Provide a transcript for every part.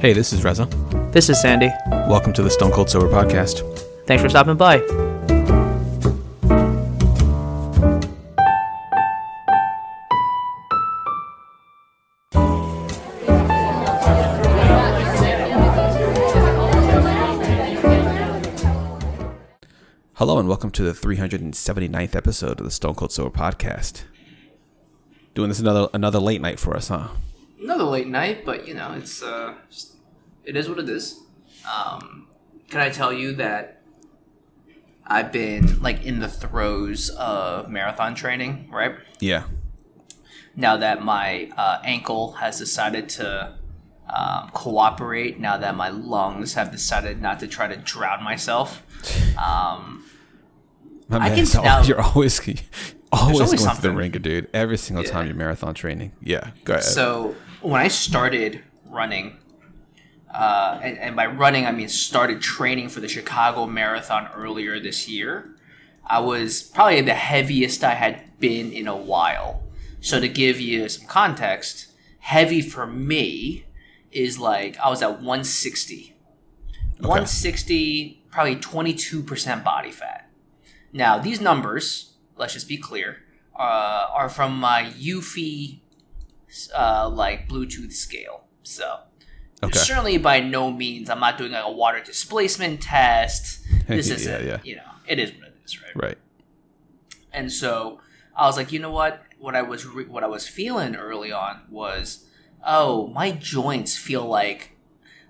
Hey, this is Reza. This is Sandy. Welcome to the Stone Cold Sober Podcast. Thanks for stopping by. Hello, and welcome to the 379th episode of the Stone Cold Sober Podcast. Doing this another another late night for us, huh? Another late night, but you know, it's uh, it is what it is. Um, can I tell you that I've been like in the throes of marathon training, right? Yeah. Now that my uh, ankle has decided to um, cooperate, now that my lungs have decided not to try to drown myself, um, My I man, can now- you're always always, always going to the ringer, dude. Every single time Yeah. you're marathon training. Yeah, go ahead. So when I started running, uh, and, and by running I mean started training for the Chicago Marathon earlier this year, I was probably the heaviest I had been in a while. So to give you some context, heavy for me is like I was at 160. 160, probably 22% body fat. Now, these numbers, let's just be clear, uh, are from my Eufy uh, like Bluetooth scale. So Okay. certainly by no means I'm not doing like a water displacement test. This is Yeah, it. yeah. You know, it is what it is, right? right. And so I was like, you know what? What I was re- what I was feeling early on was, oh, my joints feel like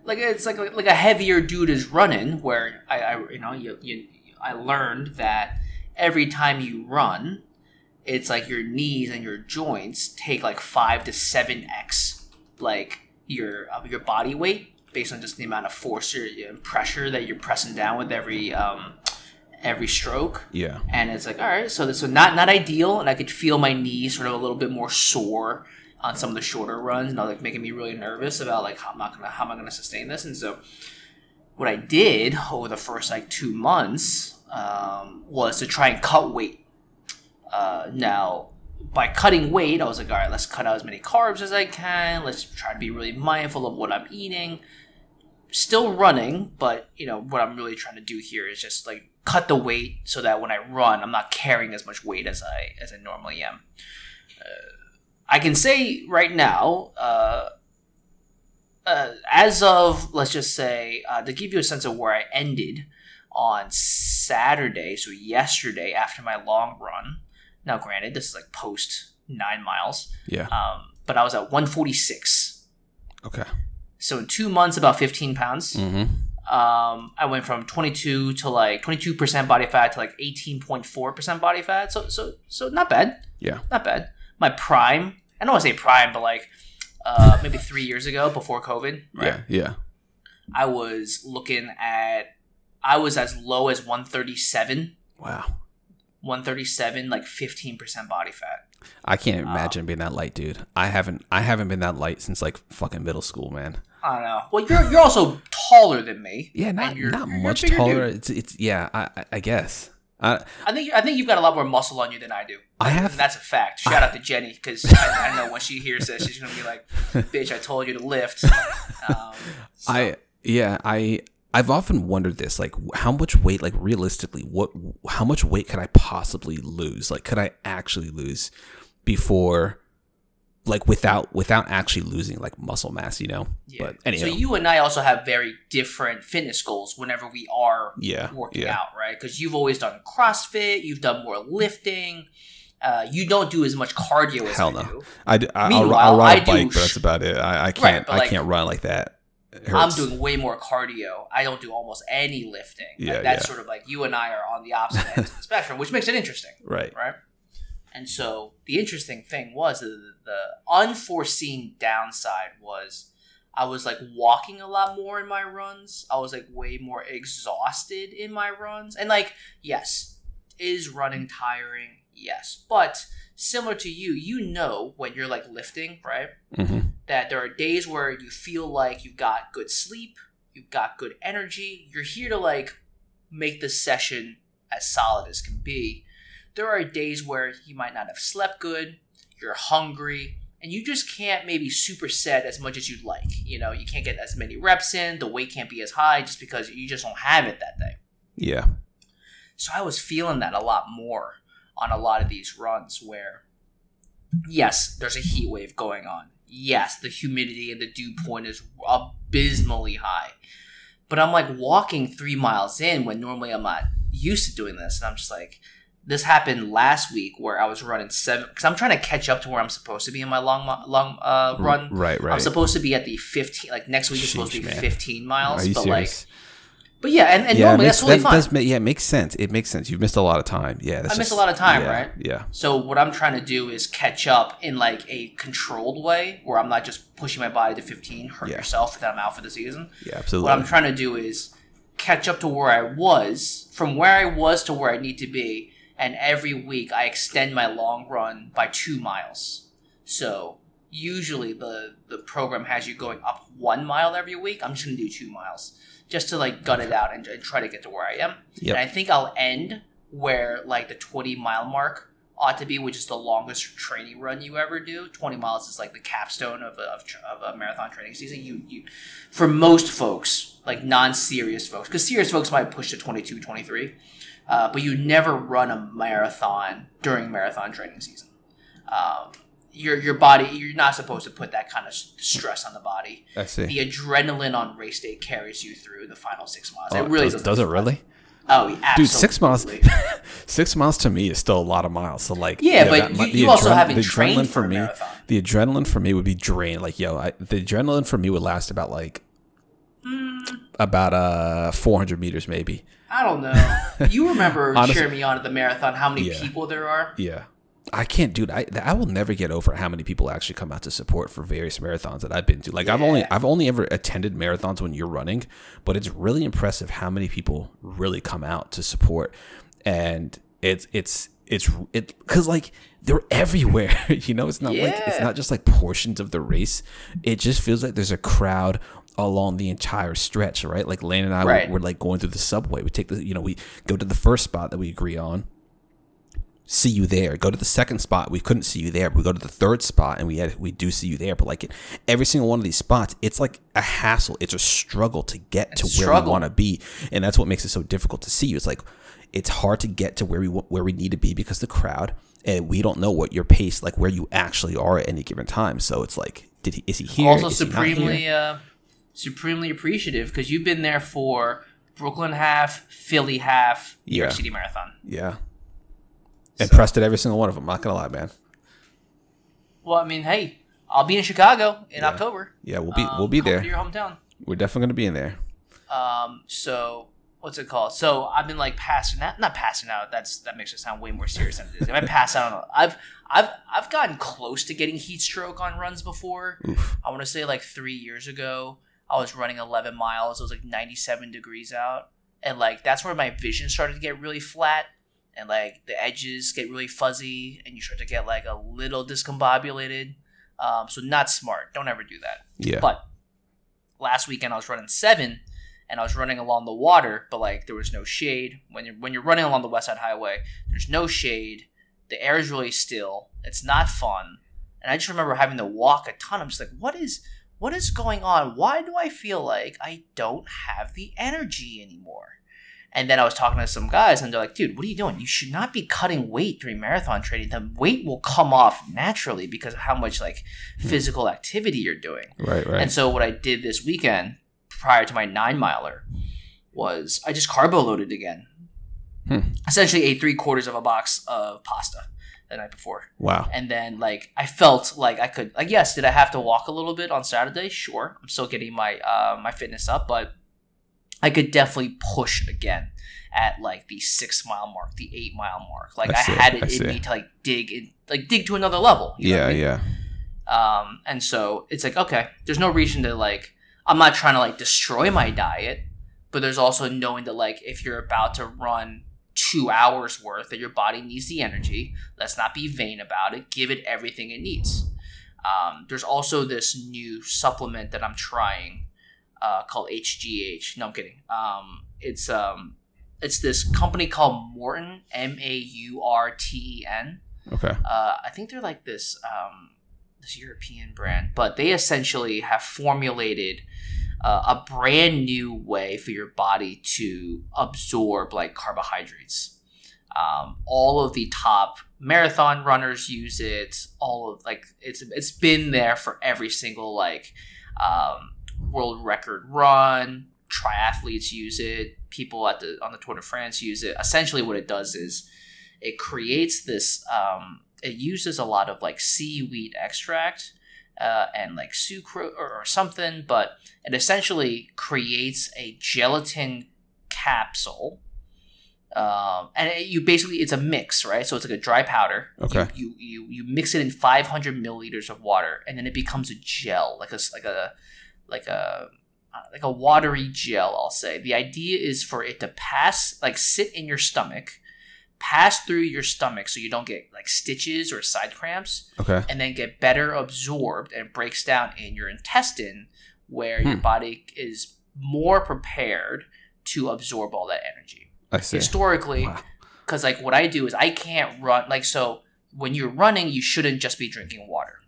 like it's like like a heavier dude is running. Where I, I you know you, you I learned that every time you run, it's like your knees and your joints take like five to seven x like your uh, your body weight based on just the amount of force or pressure that you're pressing down with every um, every stroke. Yeah. and it's like all right so this was not not ideal and i could feel my knees sort of a little bit more sore on some of the shorter runs and was like making me really nervous about like how am I gonna how am I gonna sustain this? And so what I did over the first like two months um, was to try and cut weight uh, now by cutting weight I was like all right let's cut out as many carbs as I can let's try to be really mindful of what I'm eating still running, but you know what I'm really trying to do here is just like cut the weight so that when I run, I'm not carrying as much weight as I as I normally am. Uh, I can say right now, uh, uh, as of let's just say uh, to give you a sense of where I ended on Saturday, so yesterday after my long run. Now, granted, this is like post nine miles, Yeah. um, but I was at 146. Okay. So in two months, about 15 pounds. Mm-hmm. Um, I went from 22 to like 22% body fat to like 18.4% body fat. So, so, so not bad. Yeah. Not bad. My prime, I don't want to say prime, but like uh, maybe three years ago before COVID, right? Yeah. Yeah. I was looking at, I was as low as 137, Wow. 137, like 15% body fat. I can't imagine being that light, dude. I haven't I haven't been that light since like fucking middle school, man. I don't know. Well, you're, you're also taller than me. Yeah, not you're- not you're much taller. dude. It's it's yeah. I I- I guess. I I think I think you've got a lot more muscle on you than I do. I have- And that's a fact. Shout out to Jenny because I, I know when she hears this, she's gonna be like, "Bitch, I told you to lift." Um, so- I yeah I I've often wondered this like how much weight like realistically what how much weight could I possibly lose like could I actually lose before like without without actually losing like muscle mass you know yeah. but anyhow So you and I also have very different fitness goals whenever we are yeah working yeah out, right? Because you've always done CrossFit, you've done more lifting. Uh, you don't do as much cardio as Hell I no. do. I I, I'll, Meanwhile, I'll ride a I bike but that's about it I, I can't but, I like, can't run like that I'm doing way more cardio. I don't do almost any lifting. Like, that's yeah. sort of like you and I are on the opposite ends of the spectrum, which makes it interesting. right right? And so the interesting thing was the, the unforeseen downside was I was like walking a lot more in my runs. I was like way more exhausted in my runs. And like, yes, is running tiring? Yes. But similar to you, you know when you're like lifting, right? hmm That there are days where you feel like you've got good sleep, you've got good energy, you're here to like make the session as solid as can be. There are days where you might not have slept good, you're hungry, and you just can't maybe superset as much as you'd like. You know, you can't get as many reps in, the weight can't be as high just because you just don't have it that day. Yeah. So I was feeling that a lot more on a lot of these runs where, yes, there's a heat wave going on. Yes, the humidity and the dew point is abysmally high. But I'm like walking three miles in when normally I'm not used to doing this. And I'm just like, this happened last week where I was running seven because I'm trying to catch up to where I'm supposed to be in my long long uh, run. Right, right. I'm supposed to be at the 15. Like next week is supposed to be man. 15 Are miles, but serious? like, but yeah, and, and yeah, normally makes, that's totally that fine. does yeah, it makes sense. It makes sense. You've missed a lot of time. Yeah, that's I missed just- a lot of time, yeah, right? Yeah. So what I'm trying to do is catch up in like a controlled way where I'm not just pushing my body to 15, hurt Yeah. yourself, and then I'm out for the season. Yeah, absolutely. What. I'm trying to do is catch up to where I was, from where I was to where I need to be, and every week I extend my long run by two miles. So usually the the program has you going up one mile every week. I'm just gonna do two miles just to like gut it out and, and try to get to where I am. Yep. And I think I'll end where like the 20 mile mark ought to be, which is the longest training run you ever do. 20 miles is like the capstone of a, of, of a marathon training season. You, you, for most folks, like non-serious folks, because serious folks might push to 22, 23, uh, but you never run a marathon during marathon training season. Um, your your body, you're not supposed to put that kind of stress on the body. I see. The adrenaline on race day carries you through the final six miles. Oh, it really does, doesn't it really? Oh, absolutely. Dude, six miles. six miles to me is still a lot of miles. So like, Yeah, but that- you- you also haven't the trained adrenaline for a me. marathon. The adrenaline for me would be drained. Like, yo, I, the adrenaline for me would last about like about uh 400 meters maybe. I don't know. You remember Honestly- cheering me on at the marathon? How many Yeah. people there are? Yeah. I can't, dude. I I will never get over how many people actually come out to support for various marathons that I've been to. Like I've only I've only ever attended marathons when you're running, but it's really impressive how many people really come out to support, and it's it's it's it because like they're everywhere. you know, it's not like it's not just like portions of the race. It just feels like there's a crowd along the entire stretch, right? Like Lane and I Right. were, were like going through the subway. We take the you know we go to the first spot that we agree on see you there. Go to the second spot, we couldn't see you there. But we go to the third spot, and we had we do see you there. But like every single one of these spots, it's like a hassle. It's a struggle to get to where we want to be, and that's what makes it so difficult to see you. It's like it's hard to get to where we where we need to be because the crowd, and we don't know what your pace, like where you actually are at any given time. So it's like, did he is he here? also Is he supremely, uh, supremely appreciative because you've been there for Brooklyn half, Philly half, New York Yeah. City marathon. yeah. Impressed at every single one of them. Not gonna lie, man. Well, I mean, hey, I'll be in Chicago in October. Yeah, we'll be Um, we'll be there. Your hometown. We're definitely gonna be in there. Um, so what's it called? So I've been like passing out, not passing out. That's that makes it sound way more serious than it is. If I pass out, I've I've I've gotten close to getting heat stroke on runs before. Oof. I want to say like three years ago, I was running 11 miles. It was like 97 degrees out, and like that's where my vision started to get really flat, and like the edges get really fuzzy, and you start to get like a little discombobulated. Um, so not smart. Don't ever do that. Yeah. But last weekend I was running seven, and I was running along the water, but like there was no shade. When you're when you're running along the West Side Highway, there's no shade. The air is really still. It's not fun, and I just remember having to walk a ton. I'm just like, what is what is going on? Why do I feel like I don't have the energy anymore? And then I was talking to some guys, and they're like, dude, what are you doing? You should not be cutting weight during marathon training. The weight will come off naturally because of how much like physical activity you're doing. right. Right. And so what I did this weekend prior to my nine miler was I just carbo loaded again. Hmm. Essentially ate three quarters of a box of pasta the night before. wow. And then like I felt like I could like yes, did I have to walk a little bit on Saturday? Sure. I'm still getting my uh my fitness up, but I could definitely push again at like the six mile mark, the eight mile mark. Like I I, had I it in see. me to like dig in like dig to another level. you know Yeah. I mean? Yeah. Um, and so it's like, okay, there's no reason to like, I'm not trying to like destroy my diet, but there's also knowing that like, if you're about to run two hours worth, that your body needs the energy. Let's not be vain about it. Give it everything it needs. Um, there's also this new supplement that I'm trying uh, called HGH. No, I'm kidding. Um, it's um, it's this company called Maurten, M A U R T E N Okay. uh, I think they're like this. Um, this European brand, but they essentially have formulated uh, a brand new way for your body to absorb like carbohydrates. Um, all of the top marathon runners use it. All of like it's it's been there for every single like um, world record run. Triathletes use it. People at the on the Tour de France use it. Essentially, what it does is it creates this. Um, it uses a lot of like seaweed extract uh, and like sucrose or, or something, but it essentially creates a gelatin capsule um, and it, you basically it's a mix, right? So it's like a dry powder. Okay. You, you you you mix it in 500 milliliters of water, and then it becomes a gel, like a like a like a like a watery gel. I'll say the idea is for it to pass, like sit in your stomach, pass through your stomach, so you don't get like stitches or side cramps, Okay. and then get better absorbed and breaks down in your intestine, where your Hmm. body is more prepared to absorb all that energy I see. historically Wow. because like what i do is i can't run like so when you're running you shouldn't just be drinking water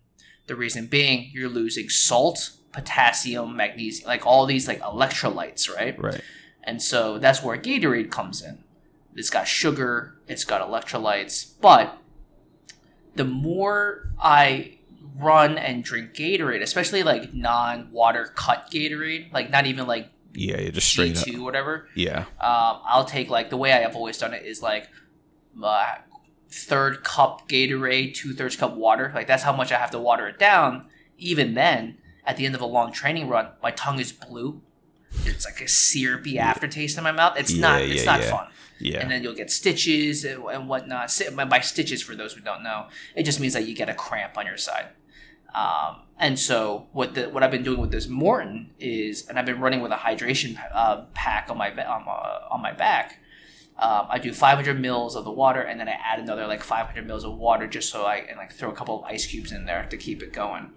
the reason being you're losing salt potassium magnesium like all these like electrolytes right Right. and so that's where gatorade comes in it's got sugar it's got electrolytes but the more i run and drink gatorade especially like non-water cut gatorade like not even like Yeah. Yeah. Just straight g2 whatever Yeah. um, I'll take like the way I have always done it is like uh, third cup Gatorade, two thirds cup water. Like that's how much I have to water it down. Even then, at the end of a long training run, my tongue is blue. It's like a syrupy aftertaste in my mouth. It's Yeah, not. It's yeah, not yeah. fun. Yeah. And then you'll get stitches and, and whatnot. By stitches, for those who don't know, it just means that you get a cramp on your side. Um, and so what the what I've been doing with this Maurten is, and I've been running with a hydration uh, pack on my on my, on my back. Um, I do 500 mils of the water, and then I add another like 500 mils of water just so I and like throw a couple of ice cubes in there to keep it going.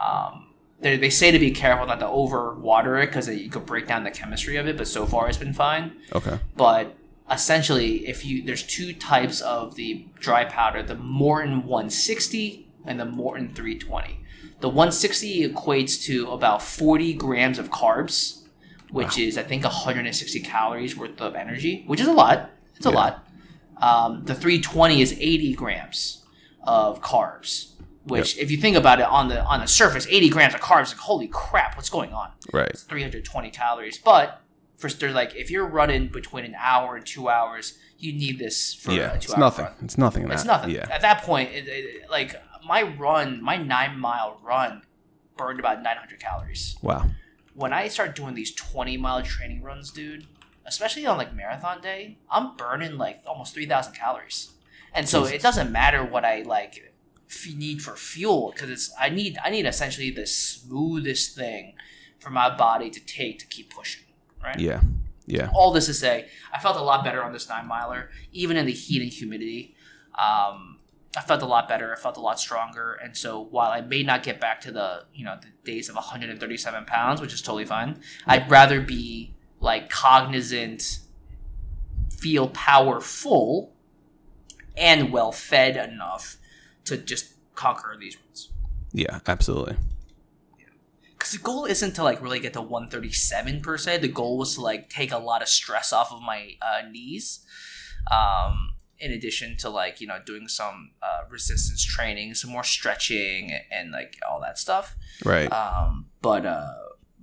Um, they, they say to be careful not to overwater it because you could break down the chemistry of it, but so far it's been fine. Okay. but essentially if you there's two types of the dry powder the Maurten 160 and the Maurten 320 the 160 equates to about 40 grams of carbs which is i think 160 calories worth of energy which is a lot. It's a Yeah. lot. Um, the 320 is 80 grams of carbs which if you think about it on the on the surface 80 grams of carbs like holy crap what's going on Right. it's 320 calories. But for they're like if you're running between an hour and two hours, you need this for Yeah. It's nothing. run. It's nothing. in It's that. nothing. Yeah. At that point, it, it, like my run, my nine mile run, burned about 900 calories. Wow. When I start doing these 20 mile training runs, dude, especially on like marathon day, I'm burning like almost 3,000 calories. And so Jesus. it doesn't matter what I like need for fuel because it's I need I need essentially the smoothest thing for my body to take to keep pushing. Right. Yeah. Yeah. All this to say, I felt a lot better on this nine miler, even in the heat and humidity. Um, I felt a lot better. I felt a lot stronger, and so while I may not get back to the you know the days of 137 pounds, which is totally fine, I'd rather be like cognizant, feel powerful, and well fed enough to just conquer these ones. Yeah. Absolutely. because the goal isn't to like really get to 137 per se the goal was to like take a lot of stress off of my uh, knees um, in addition to like you know doing some uh, resistance training some more stretching and like all that stuff Right. um, but uh,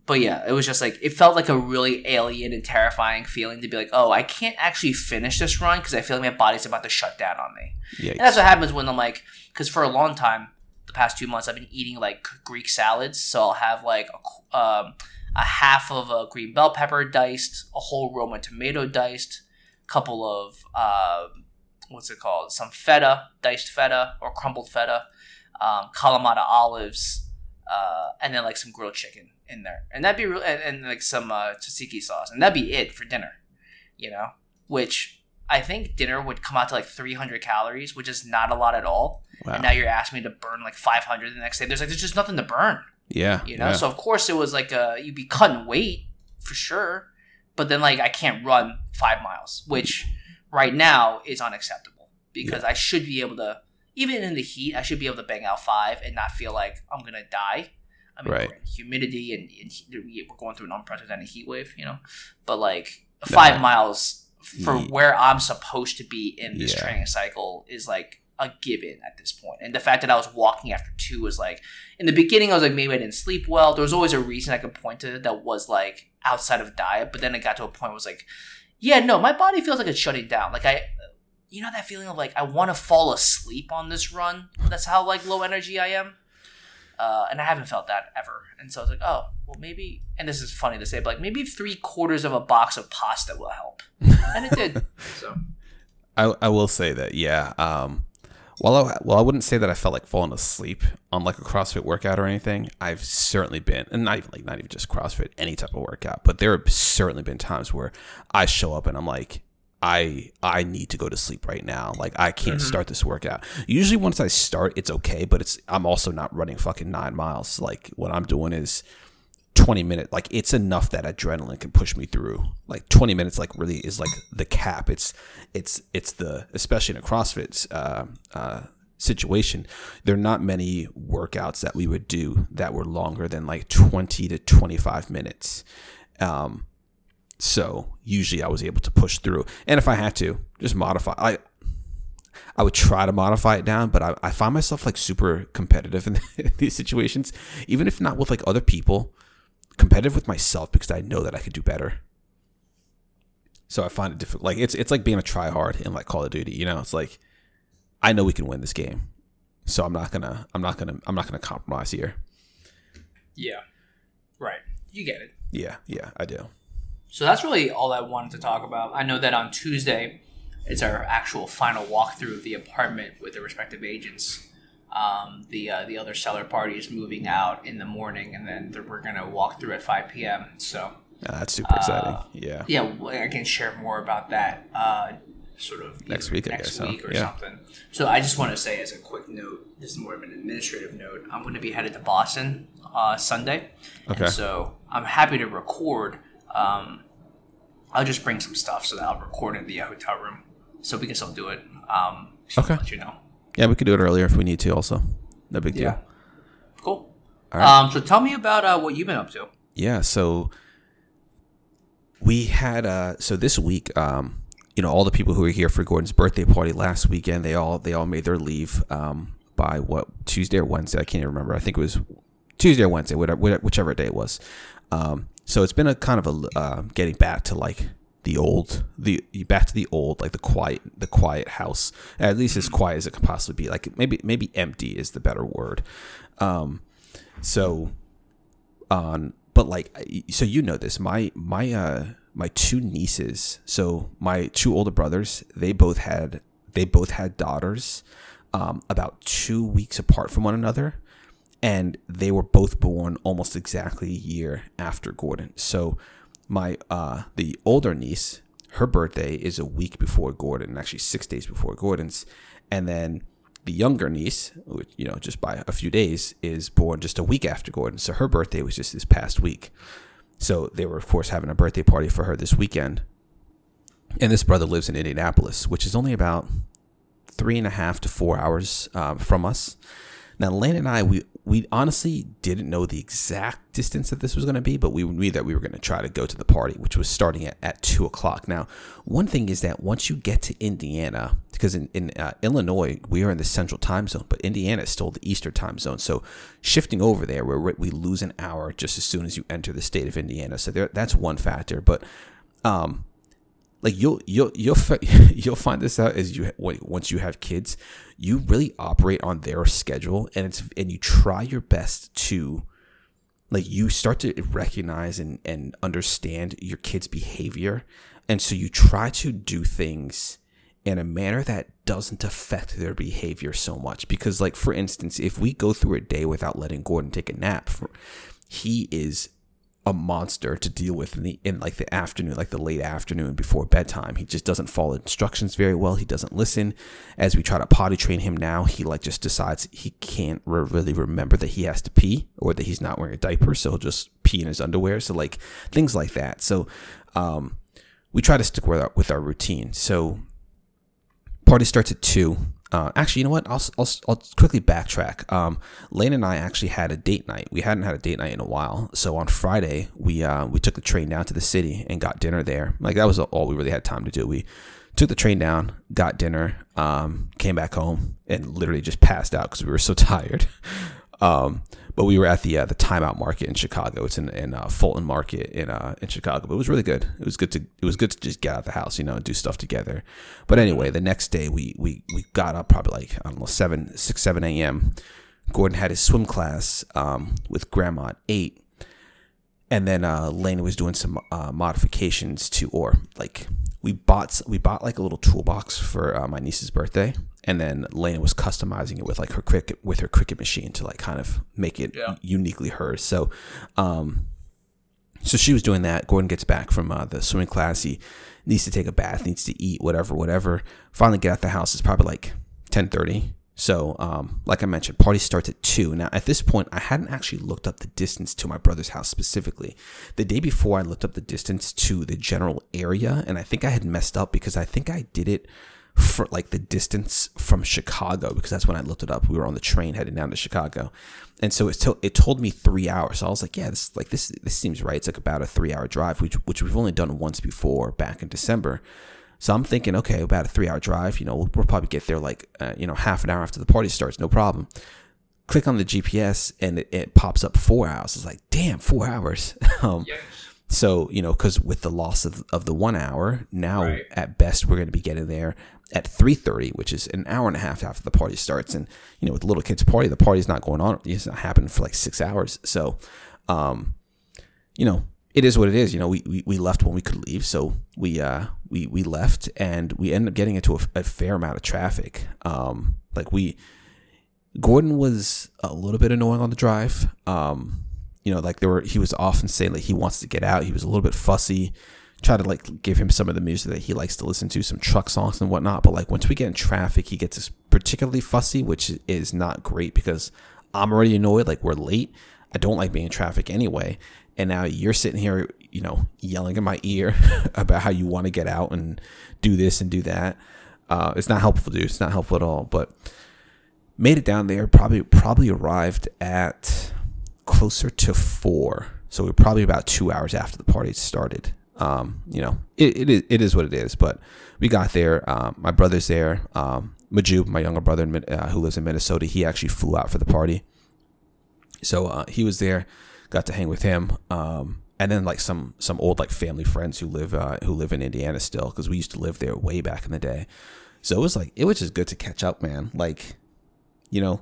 but yeah it was just like it felt like a really alien and terrifying feeling to be like oh i can't actually finish this run because i feel like my body's about to shut down on me yeah. and that's what happens when I'm like, because for a long time, the past two months, I've been eating like Greek salads. So I'll have like a, um, a half of a green bell pepper diced, a whole Roma tomato diced, a couple of um what's it called, some feta, diced feta or crumbled feta, um, Kalamata olives, uh, and then like some grilled chicken in there, and that'd be real, and, and like some uh, tzatziki sauce, and that'd be it for dinner, you know, which. I think dinner would come out to like 300 calories, which is not a lot at all. Wow. And now you're asking me to burn like 500 the next day. There's like there's just nothing to burn, yeah. you know. Yeah. So of course it was like uh, you'd be cutting weight for sure, but then like I can't run five miles, which right now is unacceptable because I should be able to even in the heat, I should be able to bang out five and not feel like I'm gonna die. I mean, Right. humidity and, and he- we're going through an unprecedented heat wave, you know. But like five miles for Ye- where I'm supposed to be in this Yeah. training cycle is like a given at this point. And the fact that I was walking after two was like in the beginning I was like maybe I didn't sleep well. There was always a reason I could point to that was like outside of diet, but then it got to a point where it was like, yeah, no, my body feels like it's shutting down. Like I you know that feeling of like I want to fall asleep on this run. That's how like low energy I am. Uh, and I haven't felt that ever. And so I was like, oh, well, maybe, and this is funny to say, but like maybe three quarters of a box of pasta will help. And it did. So, I, I will say that yeah. Um, while I well, I wouldn't say that I felt like falling asleep on like a CrossFit workout or anything. I've certainly been, and not even like not even just CrossFit, any type of workout. But there have certainly been times where I show up and I'm like, I I need to go to sleep right now. Like I can't start this workout. Usually once I start, it's okay, but it's I'm also not running fucking nine miles. Like what I'm doing is 20 minute like it's enough that adrenaline can push me through like 20 minutes like really is like the cap it's it's it's the especially in a crossfit uh, uh, situation there are not many workouts that we would do that were longer than like 20 to 25 minutes um so usually i was able to push through and if i had to just modify i I would try to modify it down, but I, I find myself like super competitive in these situations, even if not with like other people, competitive with myself because I know that I could do better. So I find it difficult. Like it's it's like being a try hard in like Call of Duty. You know, it's like I know we can win this game, so I'm not gonna I'm not gonna I'm not gonna compromise here. yeah. Right. You get it. Yeah, yeah, I do. So that's really all I wanted to talk about. I know that on Tuesday, it's our actual final walkthrough of the apartment with the respective agents. Um, the uh, the other seller party is moving out in the morning, and then th- we're gonna walk through at five p.m. So Uh, that's super exciting. Yeah, yeah, I can share more about that uh, sort of Next week, I next week or Yeah. something. So I just want to say as a quick note, this is more of an administrative note. I'm going to be headed to Boston uh, Sunday, Okay. and so I'm happy to record. Um, I'll just bring some stuff so that I'll record in the uh, hotel room, so we can still do it. Um, Okay. let you know. yeah, we could do it earlier if we need to. Also, no big deal. Yeah. Cool. All right. Um, so tell me about uh, what you've been up to. yeah so we had uh so this week um you know all the people who were here for gordon's birthday party last weekend they all they all made their leave um by what tuesday or wednesday i can't even remember i think it was tuesday or wednesday whatever whichever day it was um so it's been a kind of a uh, getting back to like the old the back to the old like the quiet the quiet house. At least as quiet as it can possibly be. Like maybe maybe empty is the better word. Um so on but like so you know this. My my uh my two nieces so my two older brothers they both had they both had daughters um about two weeks apart from one another and they were both born almost exactly a year after gordon so my uh the older niece her birthday is a week before gordon actually six days before gordon's and then the younger niece, which, you know, just by a few days, is born just a week after Gordon. So her birthday was just this past week. So they were, of course, having a birthday party for her this weekend. And this brother lives in Indianapolis, which is only about three and a half to four hours um, from us. Now, Lane and I, we we honestly didn't know the exact distance that this was going to be, but we knew that we were going to try to go to the party, which was starting at, at two o'clock. Now, one thing is that once you get to Indiana, because in, in uh, Illinois, we are in the central time zone, but Indiana is still the eastern time zone. So shifting over there, where we lose an hour just as soon as you enter the state of Indiana. So there, that's one factor. But um, like you'll you'll you'll you'll find this out as you once you have kids you really operate on their schedule and it's and you try your best to like you start to recognize and and understand your kids behavior and so you try to do things in a manner that doesn't affect their behavior so much. Because like for instance if we go through a day without letting gordon take a nap for, he is a monster to deal with in the in like the afternoon, like the late afternoon before bedtime. He just doesn't follow instructions very well. He doesn't listen. As we try to potty train him now, he like just decides he can't re- really remember that he has to pee or that he's not wearing a diaper, so he'll just pee in his underwear. So like things like that. So um, we try to stick with our with our routine. So party starts at two. Uh, actually, you know what? I'll, I'll, I'll quickly backtrack. Um, Lane and I actually had a date night. We hadn't had a date night in a while. So on Friday, we uh, we took the train down to the city and got dinner there. Like that was all we really had time to do. We took the train down, got dinner, um, came back home, and literally just passed out because we were so tired. Um, but we were at the uh, the Timeout Market in Chicago. It's in, in uh, Fulton Market in uh, in Chicago. But it was really good. It was good to it was good to just get out of the house, you know, and do stuff together. But anyway, the next day we we we got up probably like I don't know seven six seven a.m. Gordon had his swim class um, with Grandma at eight, and then uh, Lane was doing some uh, modifications to or like we bought we bought like a little toolbox for uh, my niece's birthday, and then Lena was customizing it with like her Cricut with her Cricut machine to like kind of make it yeah. uniquely hers. So, um, so she was doing that. Gordon gets back from uh, the swimming class. He needs to take a bath, needs to eat, whatever, whatever. Finally, get out the house. It's probably like ten thirty. So, um, like I mentioned, party starts at two. Now, at this point, I hadn't actually looked up the distance to my brother's house specifically. The day before, I looked up the distance to the general area, and I think I had messed up because I think I did it for like the distance from Chicago because that's when I looked it up. We were on the train heading down to Chicago, and so it, it told me three hours. So I was like, yeah, this like this this seems right. It's like about a three hour drive, which which we've only done once before back in December. So I'm thinking, okay, about a three hour drive, you know, we'll, we'll probably get there like, uh, you know, half an hour after the party starts, no problem. Click on the GPS and it, it pops up four hours. It's like, damn, four hours. um, yes. So, you know, because with the loss of, of the one hour, now right. at best we're going to be getting there at 3.30, which is an hour and a half after the party starts. And, you know, with the little kids party, the party's not going on. It's not happening for like six hours. So, um, you know, it is what it is. You know, we, we, we left when we could leave, so we uh we we left, and we ended up getting into a, a fair amount of traffic. Um, like we, Gordon was a little bit annoying on the drive. Um, you know, like there were he was often saying like he wants to get out. He was a little bit fussy. Try to like give him some of the music that he likes to listen to, some truck songs and whatnot. But like once we get in traffic, he gets particularly fussy, which is not great because I'm already annoyed. Like we're late. I don't like being in traffic anyway and now you're sitting here, you know, yelling in my ear about how you want to get out and do this and do that. Uh, it's not helpful, dude. It's not helpful at all. But made it down there. Probably probably arrived at closer to four. So we're probably about two hours after the party started. Um, you know, it, it is it is what it is. But we got there. Um, my brother's there. Um, Maju, my younger brother uh, who lives in Minnesota, he actually flew out for the party. So uh, he was there got to hang with him. Um, and then like some some old like family friends who live uh, who live in Indiana still because we used to live there way back in the day. So it was like it was just good to catch up, man. Like, you know,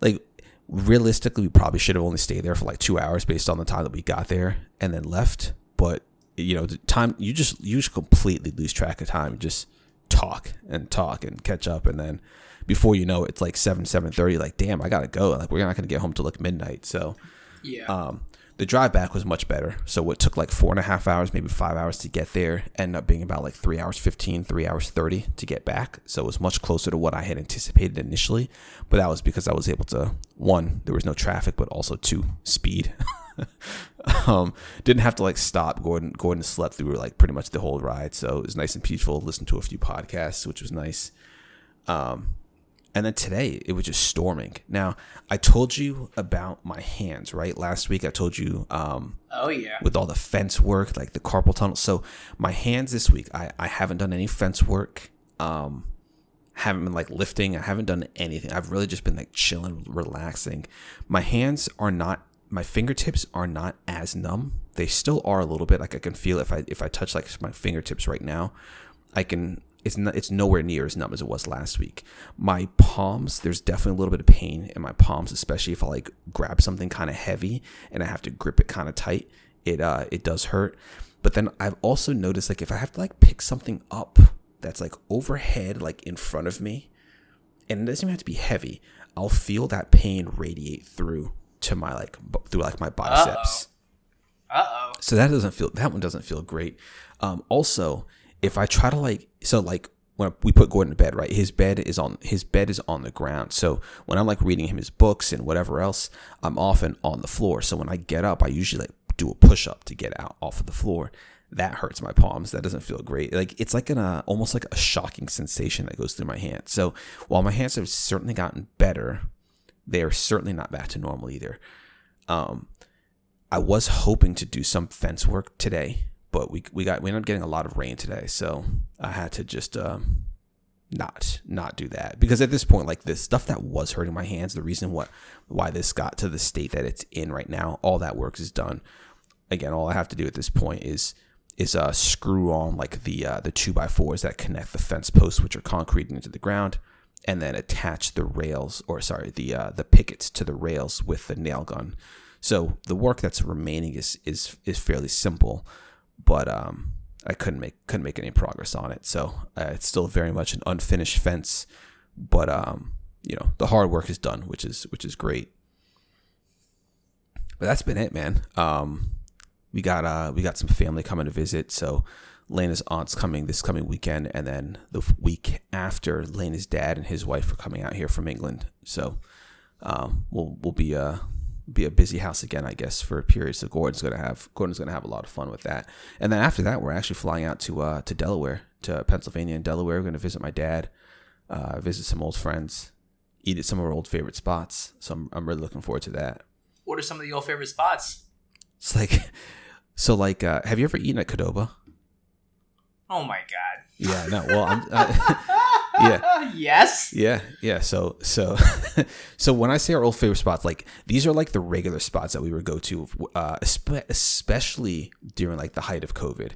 like realistically, we probably should have only stayed there for like two hours based on the time that we got there and then left. But you know, the time you just you just completely lose track of time. just talk and talk and catch up, and then before you know it, it's like seven seven thirty. Like, damn, I gotta go. Like, we're not gonna get home till like midnight. So yeah. Um, the drive back was much better. So what took like four and a half hours, maybe five hours to get there, ended up being about like three hours 15, three hours 30 to get back. So it was much closer to what I had anticipated initially. But that was because I was able to, one, there was no traffic, but also two, speed. um, didn't have to like stop. Gordon Gordon slept through like pretty much the whole ride. So it was nice and peaceful. Listened to a few podcasts, which was nice. Um, and then today it was just storming. Now I told you about my hands, right? Last week I told you. Um, oh yeah. With all the fence work, like the carpal tunnel. So my hands this week, I I haven't done any fence work. Um, haven't been like lifting. I haven't done anything. I've really just been like chilling, relaxing. My hands are not. My fingertips are not as numb. They still are a little bit. Like I can feel if I if I touch like my fingertips right now, I can it's not, it's nowhere near as numb as it was last week. My palms, there's definitely a little bit of pain in my palms, especially if I like grab something kind of heavy and I have to grip it kind of tight. It uh it does hurt. But then I've also noticed like if I have to like pick something up that's like overhead, like in front of me, and it doesn't even have to be heavy, I'll feel that pain radiate through to my like through like my biceps. Uh oh. So that doesn't feel that one doesn't feel great. Um, also, if I try to like so like when we put Gordon to bed, right? His bed is on his bed is on the ground. So when I'm like reading him his books and whatever else, I'm often on the floor. So when I get up, I usually like do a push up to get out off of the floor. that hurts my palms. That doesn't feel great. Like it's like an uh, almost like a shocking sensation that goes through my hand. So while my hands have certainly gotten better, they are certainly not back to normal either. Um, I was hoping to do some fence work today, but we we got we ended up getting a lot of rain today, so I had to just um, not not do that because at this point, like this stuff that was hurting my hands, the reason what why this got to the state that it's in right now, all that work is done. Again, all I have to do at this point is is uh, screw on like the uh, the two by fours that connect the fence posts, which are concrete into the ground, and then attach the rails or sorry the uh, the pickets to the rails with the nail gun. So the work that's remaining is is is fairly simple, but um, I couldn't make couldn't make any progress on it. So uh, it's still very much an unfinished fence, but um, you know the hard work is done, which is which is great. But that's been it, man. Um, we got uh we got some family coming to visit, so Lena's aunt's coming this coming weekend, and then the week after, Lena's dad and his wife are coming out here from England. So um, we'll we'll be uh be a busy house again, I guess, for a period. So Gordon's gonna have Gordon's gonna have a lot of fun with that. And then after that, we're actually flying out to uh, to Delaware, to Pennsylvania and Delaware. We're gonna visit my dad, uh, visit some old friends, eat at some of our old favorite spots. So I'm I'm really looking forward to that. What are some of the old favorite spots? It's like, so like, uh, have you ever eaten at Qdoba? Oh my god. Yeah, no. Well, I'm, uh, yeah. yes. Yeah, yeah. So, so, so when I say our old favorite spots, like these are like the regular spots that we would go to, uh, especially during like the height of COVID.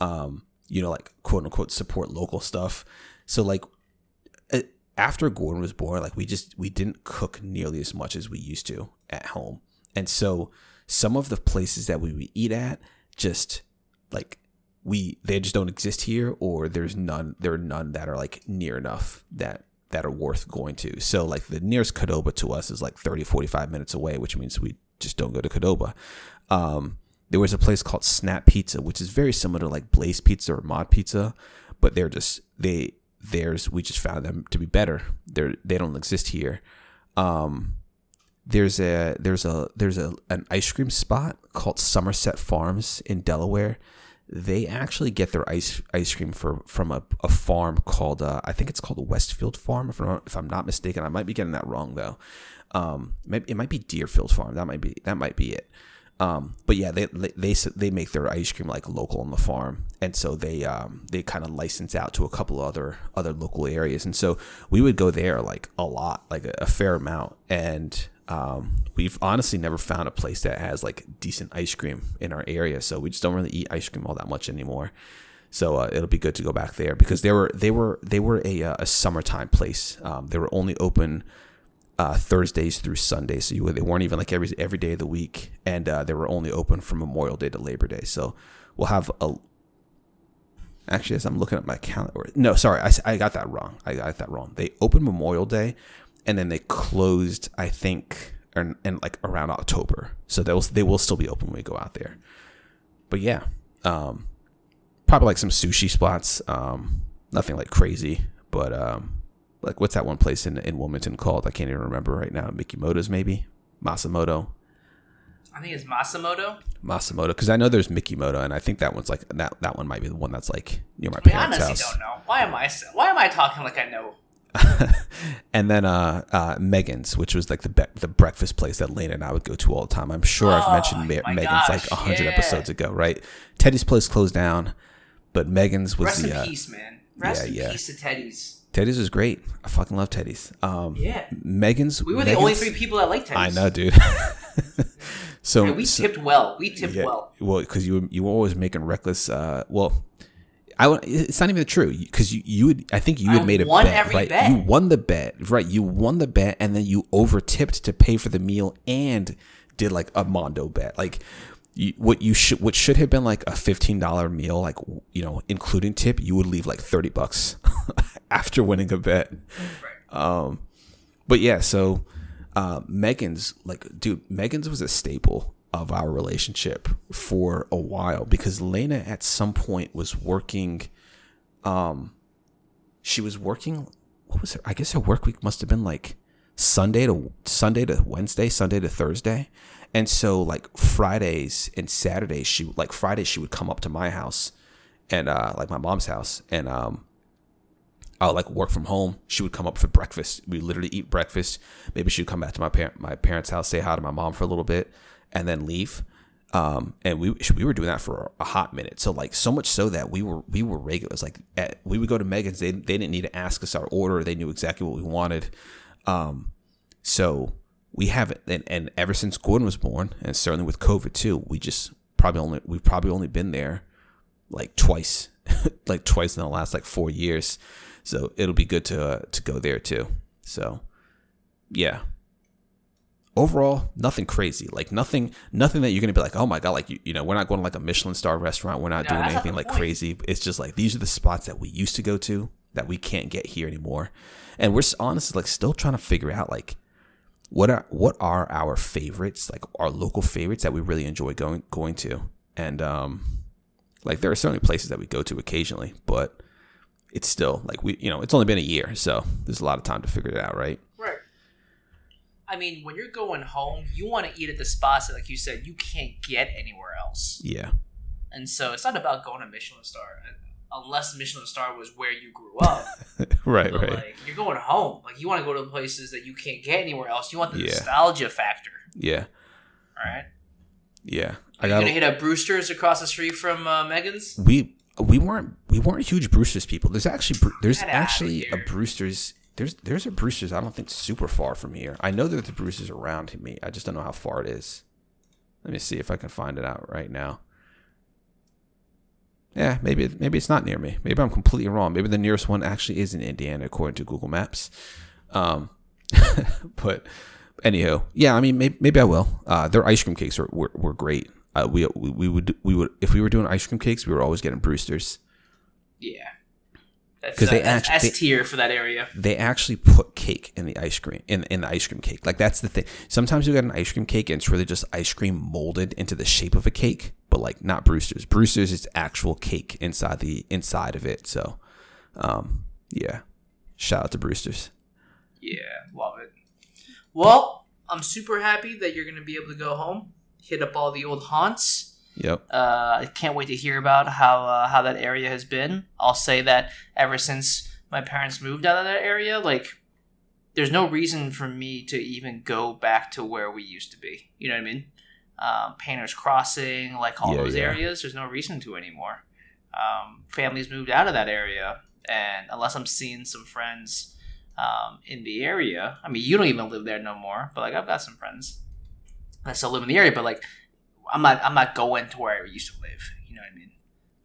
Um, you know, like quote unquote support local stuff. So, like after Gordon was born, like we just we didn't cook nearly as much as we used to at home, and so some of the places that we would eat at just like we they just don't exist here or there's none there are none that are like near enough that that are worth going to. So like the nearest Qdoba to us is like 30 45 minutes away which means we just don't go to Qdoba. Um, there was a place called snap pizza which is very similar to like blaze pizza or mod pizza but they're just they theirs we just found them to be better. They're they don't exist here. Um, there's a there's a there's a an ice cream spot called Somerset Farms in Delaware they actually get their ice ice cream for from a, a farm called uh, I think it's called Westfield Farm if I'm, if I'm not mistaken. I might be getting that wrong though. Um, it might be Deerfield Farm. That might be that might be it. Um, but yeah, they, they they make their ice cream like local on the farm, and so they um, they kind of license out to a couple other other local areas, and so we would go there like a lot, like a, a fair amount, and um, we've honestly never found a place that has like decent ice cream in our area, so we just don't really eat ice cream all that much anymore. So uh, it'll be good to go back there because they were they were they were a, uh, a summertime place. Um, they were only open uh, Thursdays through Sundays, so you, they weren't even like every every day of the week, and uh, they were only open from Memorial Day to Labor Day. So we'll have a. Actually, as I'm looking at my calendar, no, sorry, I, I got that wrong. I got that wrong. They opened Memorial Day, and then they closed. I think, in, in like around October. So they will they will still be open when we go out there. But yeah, um, probably like some sushi spots. Um, nothing like crazy, but um, like what's that one place in in Wilmington called? I can't even remember right now. Mikimoto's maybe Masamoto. I think it's Masamoto. Masamoto, because I know there's Mikimoto, and I think that one's like that. That one might be the one that's like near my I mean, parents' honestly house. don't know. Why am I why am I talking like I know? and then uh, uh, Megan's, which was like the be- the breakfast place that Lena and I would go to all the time. I'm sure I've Oh, mentioned Ma- Megan's gosh, like a hundred yeah. episodes ago, right? Teddy's place closed down, but Megan's was Rest the in uh, peace, man. Rest yeah, in yeah. peace to Teddy's. Teddy's was great. I fucking love Teddy's. Um, Yeah. Megan's. We were the only three people that liked Teddy's. I know, dude. so And we so- tipped well. We tipped yeah, well. well, because you were- you were always making reckless. Uh, well, I would- it's not even true because you you would I think you had I made a won bet, every right? bet. You won the bet, right? You won the bet, and then you over tipped to pay for the meal and did like a mondo bet, like. You, what you should what should have been like a fifteen dollar meal, like you know, including tip, you would leave like thirty bucks after winning a bet. Um, but yeah, so uh, Megan's like, dude, Megan's was a staple of our relationship for a while because Lena at some point was working. Um, she was working. What was her? I guess her work week must have been like Sunday to Sunday to Wednesday, Sunday to Thursday, And so like Fridays and Saturdays, she like Fridays she would come up to my house and uh like my mom's house and um I would like work from home. She would come up for breakfast. We literally eat breakfast. Maybe she would come back to my parent my parents' house, say hi to my mom for a little bit, and then leave. Um, and we we were doing that for a hot minute. So like so much so that we were we were regulars. Like at, we would go to Megan's. They they didn't need to ask us our order. They knew exactly what we wanted. Um, so we haven't and, and ever since Gordon was born, and certainly with COVID too, we just probably only we've probably only been there like twice, like twice in the last like four years. So it'll be good to uh, to go there too. So yeah. Overall, nothing crazy. Like nothing, nothing that you're gonna be like, oh my god, like you, you know, we're not going to like a Michelin star restaurant. We're not Yeah, doing that's not anything like point. crazy. It's just like these are the spots that we used to go to that we can't get here anymore, and we're honestly like still trying to figure out like what are what are our favorites, like our local favorites that we really enjoy going going to, and um, like there are certainly places that we go to occasionally, but it's still like we, you know, it's only been a year, so there's a lot of time to figure it out, right? I mean, when you're going home, you want to eat at the spots that, like you said, you can't get anywhere else. Yeah, And so it's not about going to Michelin star, uh, unless Michelin star was where you grew up. right, But right. like, you're going home. Like you want to go to the places that you can't get anywhere else. You want the Yeah. nostalgia factor. Yeah, All right. yeah. Are I you got gonna hit up Brewster's across the street from uh, Megan's? we we weren't we weren't huge Brewster's people. There's actually there's Get actually a. Brewster's. There's there's a Brewster's. I don't think super far from here. I know there's a Brewster's around me. I just don't know how far it is. Let me see if I can find it out right now. Yeah, maybe maybe it's not near me. Maybe I'm completely wrong. Maybe the nearest one actually is in Indiana, according to Google Maps. Um, but anyhow, yeah, I mean, maybe, maybe I will. Uh, their ice cream cakes were were, were great. Uh, we, we we would we would if we were doing ice cream cakes, we were always getting Brewster's. Yeah. That's, 'Cause uh, they actually actu- S tier for that area. They actually put cake in the ice cream in in the ice cream cake. Like that's the thing. Sometimes you get an ice cream cake and it's really just ice cream molded into the shape of a cake, but like not Brewster's. Brewster's is actual cake inside the inside of it. So, um, yeah, shout out to Brewster's. Yeah, love it. Well, I'm super happy that you're gonna be able to go home, hit up all the old haunts. Yep. Uh, I can't wait to hear about how uh, how that area has been. I'll say that ever since my parents moved out of that area, like there's no reason for me to even go back to where we used to be. You know what I mean? Um, Painters Crossing, like all Yeah, those yeah. areas, there's no reason to anymore. Um, families moved out of that area, and unless I'm seeing some friends um, in the area, I mean, you don't even live there no more, but like I've got some friends that still live in the area, but like I'm not I'm not going to where I used to live. You know what I mean?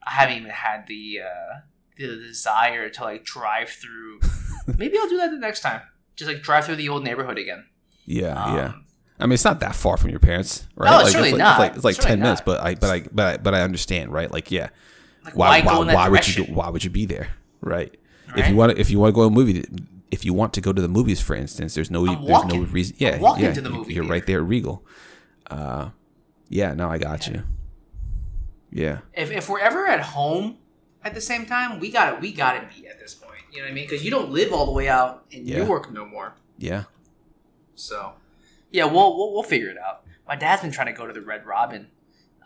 I haven't even had the uh, the desire to like drive through. Maybe I'll do that the next time. Just like drive through the old neighborhood again. Yeah. Um, yeah. I mean, it's not that far from your parents, right? No, it's like, certainly like, not. It's like, it's like Certainly ten minutes, not. but I, but I, but I, but I understand, right? Like, yeah. Like, Why, why, go why, why would you, why would you be there, right? If you want, to, if you want to go to a movie, if you want to go to the movies, for instance, there's no, I'm there's no walking. reason. I'm Yeah, yeah, to the you- movie You're right there at Regal. Uh, yeah, no, I got you. Yeah, if, if we're ever at home at the same time, we got to we got to be at this point. You know what I mean? Because you don't live all the way out in Yeah. Newark no more. yeah. So yeah, we'll, we'll we'll figure it out. My dad's been trying to go to the Red Robin.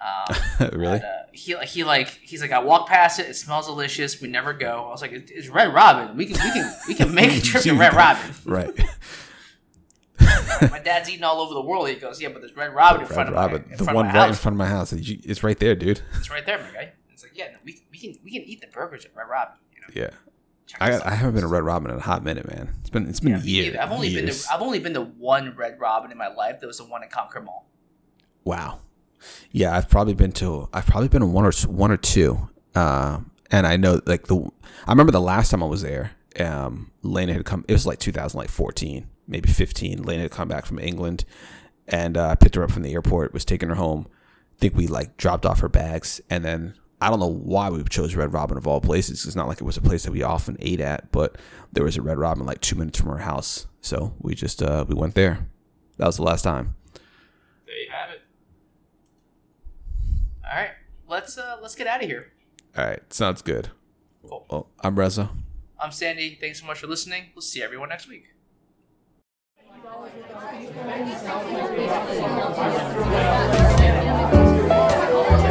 Um, really? And, uh, he he like he's like I walk past it. It smells delicious. We never go. I was like, it's Red Robin. We can we can we can make a trip to Red Robin. right. My dad's eating all over the world. He goes, yeah, but there's Red Robin in front of Robin, my, in the front one of my right in house. front of my house. It's right there, dude. It's right there, my guy. It's like yeah, no, we, we can we can eat the burgers at Red Robin. You know, Yeah. Check I, I haven't been to Red Robin in a hot minute, man. It's been it's been Yeah, years. I've only been years. to I've only been to one Red Robin in my life. That was the one in Concord Mall. Wow. Yeah, I've probably been to I've probably been to one or one or two. Uh, and I know like the I remember the last time I was there. Um, Lena had come. It was like 2014, maybe 15. Lena had come back from England, and uh, I picked her up from the airport. Was taking her home. I think we like dropped off her bags, and then I don't know why we chose Red Robin of all places. It's not like it was a place that we often ate at, but there was a Red Robin like two minutes from our house, so we just uh, we went there. That was the last time. There you have it. All right, let's uh let's get out of here. All right, sounds good. Cool. Well, I'm Reza. I'm Sandy. Thanks so much for listening. We'll see everyone next week. Thank you.